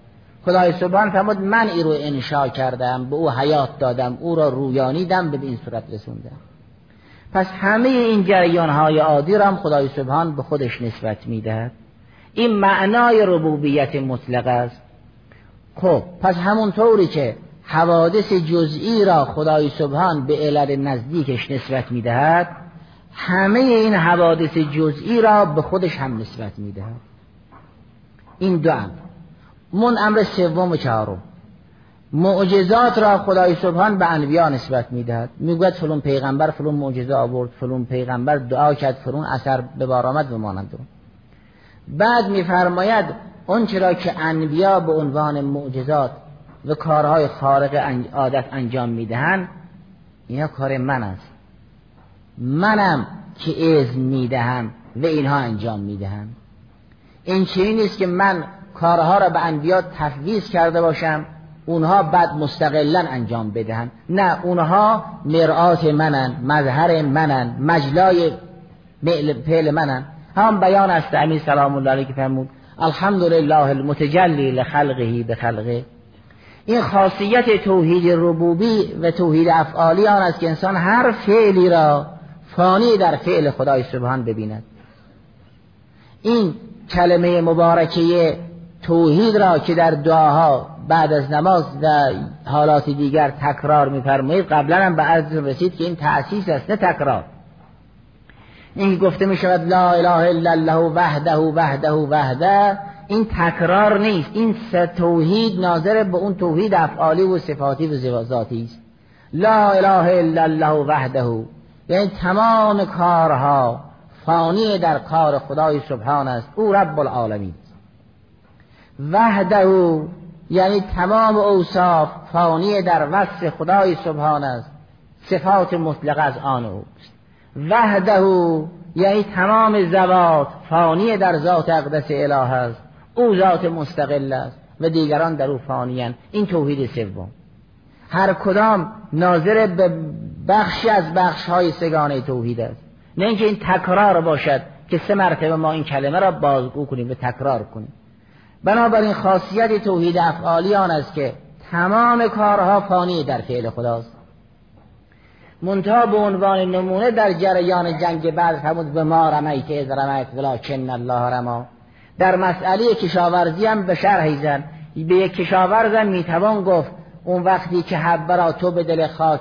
خدای سبحان فرمود من ای رو انشا کردم به او حیات دادم او را رویانیدم به این صورت رسوندم. پس همه این جریان های عادی را هم خدای سبحان به خودش نسبت می‌دهد. این معنای ربوبیت مطلق است. خب پس همونطوری که حوادث جزئی را خدای سبحان به علل نزدیکش نسبت می‌دهد همه این حوادث جزئی را به خودش هم نسبت می‌دهد. این دو امر. من امر سوم و چهارم. معجزات را خدای سبحان به انبیا نسبت می‌دهد. می‌گوید فلون پیغمبر فلون معجزه آورد فلون پیغمبر دعا کرد فلون اثر به بار آمد بمانند بعد میفرماید اون چرا که انبیا به عنوان معجزات و کارهای خارق عادت انجام می‌دهند اینا کار من است. منم که اذن می‌دهم و اینها انجام می‌دهم. این چیزی نیست که من کارها را به انبیا تفویض کرده باشم اونها بعد مستقلا انجام بدهن نه اونها مرآت منن مظهر منن مجلای فعل منن. هم بیان است امین سلام الله علیه که فرمود الحمدلله المتجلی لخلقه به خلقه. این خاصیت توحید ربوبی و توحید افعالی آن است که انسان هر فعلی را فانی در فعل خدای سبحان ببیند. این کلمه مبارکه توحید را که در دعاها بعد از نماز و حالات دیگر تکرار میفرمایید قبلا هم به عرض رسید که این تأسیس است نه تکرار. این گفته می شود لا اله الا الله وحده وحده وحده. این تکرار نیست. این توحید ناظر به اون توحید افعالی و صفاتی و ذاتی است. لا اله الا الله وحده. یعنی تمام کارها فانی در کار خدای سبحان است. او رب العالمین. وحده یعنی تمام اوصاف فانی در وصف خدای سبحان است. صفات مطلق از آن اوست. وحده یعنی تمام زوات فانی در ذات اقدس اله است. او ذات مستقل است و دیگران در او فانیان این توحید سوم. هر کدام ناظر به بخشی از بخش های سگانه توحید است. نه اینکه این تکرار باشد که سه مرتبه ما این کلمه را بازگو کنیم و تکرار کنیم. بنابراین خاصیت توحید افعالی آن است که تمام کارها فانی در فعل خداست. منتها به عنوان نمونه در جریان جنگ بعد فرمود به ما رمیت از رمیت ولکن الله رما. در مسئله کشاورزی هم به شرحی زن به یک کشاورزم می‌توان گفت اون وقتی که حبه را تو به دل خاک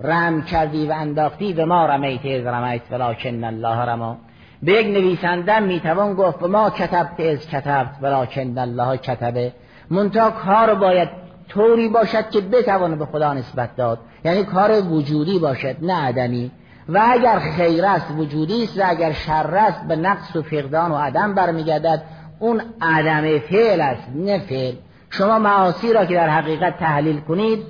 رم کردی و انداختی به ما رمیت از رمیت ولکن الله رما. به یک نویسنده می‌توان گفت به ما کتبت از کتبت ولکن الله کتبه. منتها کار باید طوری باشد که بتوانه به خدا نسبت داد. یعنی کار وجودی باشد نه عدمی. و اگر خیر است وجودی است. و اگر شر است به نقص و فقدان و عدم برمیگردد. اون عدم فعل است نه فعل. شما معاصی را که در حقیقت تحلیل کنید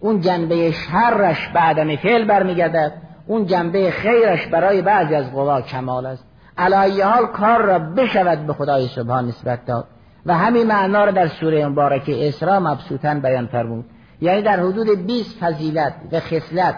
اون جنبه شرش به عدم فعل برمیگردد. اون جنبه خیرش برای بعضی از قوا کمال است. علایه حال کار را بشود به خدای سبحان نسبت داد. و همین معنا را در سوره مبارکه اسراء مبسوطا بیان فرمود. یعنی در حدود 20 فضیلت و خصلت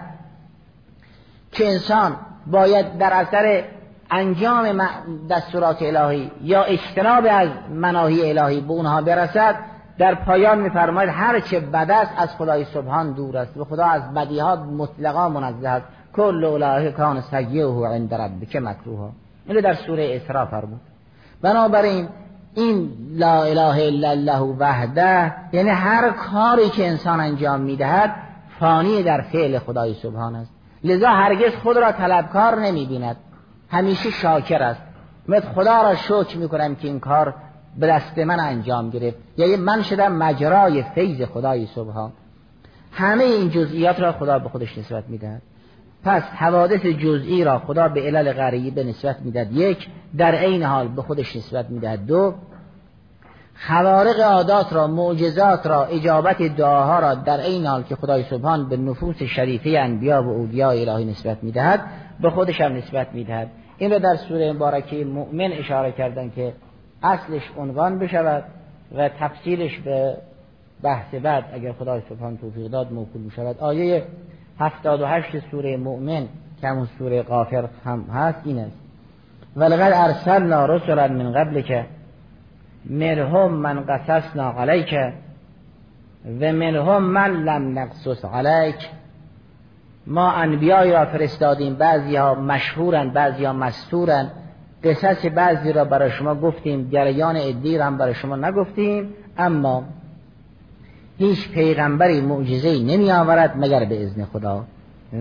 که انسان باید در اثر انجام دستورات الهی یا اجتناب از مناهی الهی به اونها برسد در پایان میفرماید هر چه بد است از خدای سبحان دور است. و خدا از بدیها مطلقا منزه است. کل اولئک کان سیئه عند ربک مکروها. اینو در سوره اسراء فرمود. بنابراین این لا اله الا الله وحده یعنی هر کاری که انسان انجام می‌دهد فانی در فعل خدای سبحان است. لذا هرگز خود را طلبکار نمی بیند همیشه شاکر است. مثل خدا را شکر می کنم که این کار به دست من انجام گرفت. یعنی من شدم مجرای فیض خدای سبحان. همه این جزئیات را خدا به خودش نسبت می‌دهد. پس حوادث جزئی را خدا به علل غریبی به نسبت می‌دهد. یک در عین حال به خودش نسبت می‌دهد. دو خوارق عادات را معجزات را اجابت دعاها را در این حال که خدای سبحان به نفوس شریفه انبیا و اولیاء الهی نسبت می‌دهد به خودش هم نسبت می‌دهد. این را در سوره مبارکه مؤمن اشاره کردن که اصلش عنوان بشود و تفصیلش به بحث بعد اگر خدای سبحان توفیق داد موکول می‌شود. آیه 78 سوره مؤمن که همون سوره غافر هم هست این است. ولقد ارسلنا رسلا من قبل که منهم من قصصنا علیک و منهم من لم نقصص علیک. ما انبیایی را فرستادیم بعضی ها مشهورن بعضی ها مستورن. قصص بعضی را برای شما گفتیم جریان ادی هم برای شما نگفتیم اما هیچ پیغمبری معجزه نمی آورد مگر به اذن خدا؟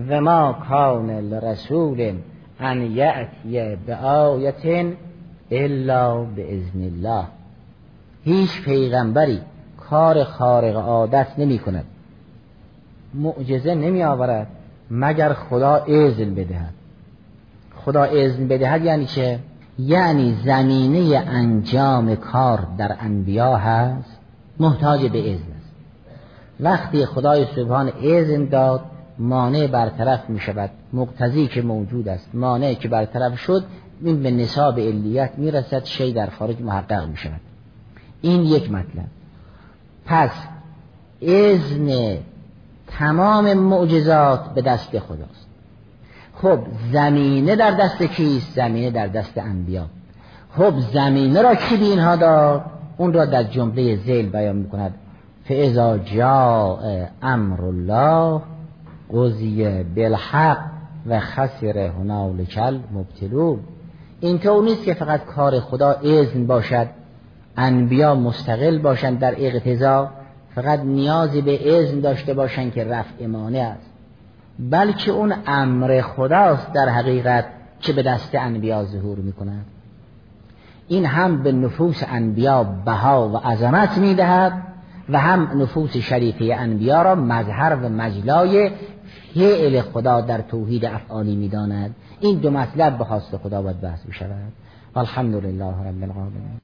و ما کان لرسول ان یأتی به آیت الا به اذن الله. هیچ پیغمبری کار خارق عادت نمی کند معجزه نمی آورد مگر خدا اذن بدهد. خدا اذن بدهد یعنی چه؟ یعنی زمینه انجام کار در انبیا هست. محتاج به اذن. وقتی خدای سبحان اذن داد مانع برطرف می شود مقتضی که موجود است مانع که برطرف شد این به نصاب علیت می رسد شی در خارج محقق می شود این یک مطلب. پس اذن تمام معجزات به دست خداست. خب زمینه در دست کیست؟ زمینه در دست انبیا. خب زمینه را کی به اینها داد؟ اون را در جمله زیل بیان می‌کند. فاذا جاء امر الله قضی بالحق و خسر هنالک المبتلون. این طور نیست که فقط کار خدا اذن باشد انبیا مستقل باشند در اقتضا فقط نیازی به اذن داشته باشند که رفع مانع است. بلکه اون امر خداست در حقیقت که به دست انبیا ظهور می کند این هم به نفوس انبیا بها و عظمت می دهد و هم نفوس شریفه انبیا را مظهر و مجلای فعل خدا در توحید افعالی می داند این دو مطلب به خواست خدا باید بحث بشود الحمد لله رب العالمین.